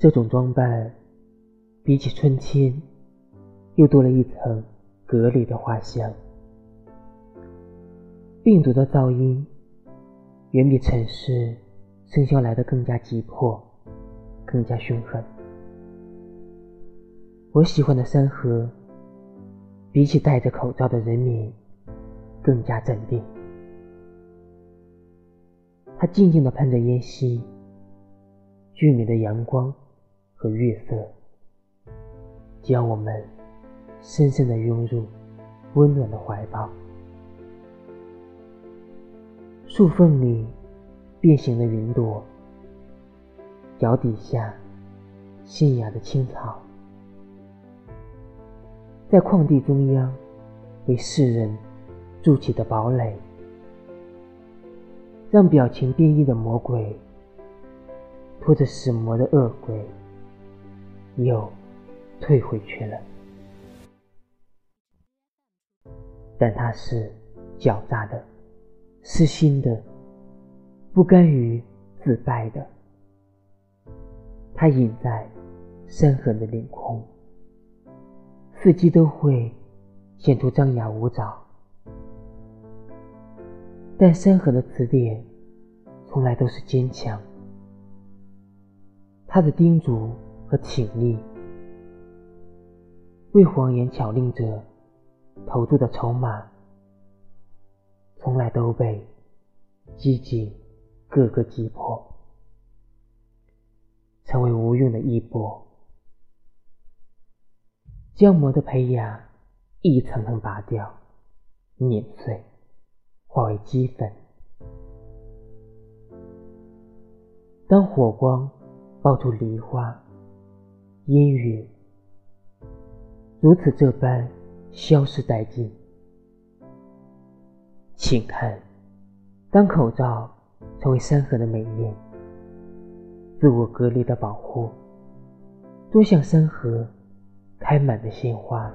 这种装扮，比起春天，又多了一层隔离的花香。病毒的噪音，远比城市生肖来的更加急迫，更加凶狠。我喜欢的山河，比起戴着口罩的人民，更加镇定。它静静地喷着烟息，俊美的阳光和月色，将我们深深的拥入温暖的怀抱。树缝里变形的云朵，脚底下新芽的青草。在旷地中央，为世人筑起的堡垒，让表情变异的魔鬼拖着死魔的恶鬼又退回去了。但他是狡诈的、私心的、不甘于自败的，他隐在深狠的领空。伺机都会显出张牙舞爪，但山河的词典从来都是坚强。他的叮嘱和挺立，为谎言巧令者投注的筹码，从来都被积极各个击破，成为无用的衣钵。将魔的胚芽一层层拔掉、碾碎，化为齑粉。当火光爆出梨花、烟云，如此这般消失殆尽。请看，当口罩成为山河的美艳、自我隔离的保护，多像山河。开满的鲜花，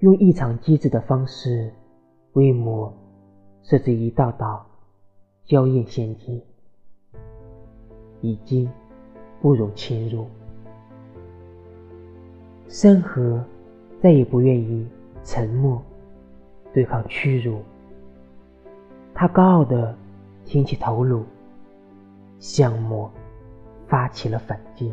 用异常机智的方式为我设置一道道娇艳陷阱，已经不容侵入。山河再也不愿意沉默对抗屈辱，他高傲地挺起头颅，向魔发起了反击。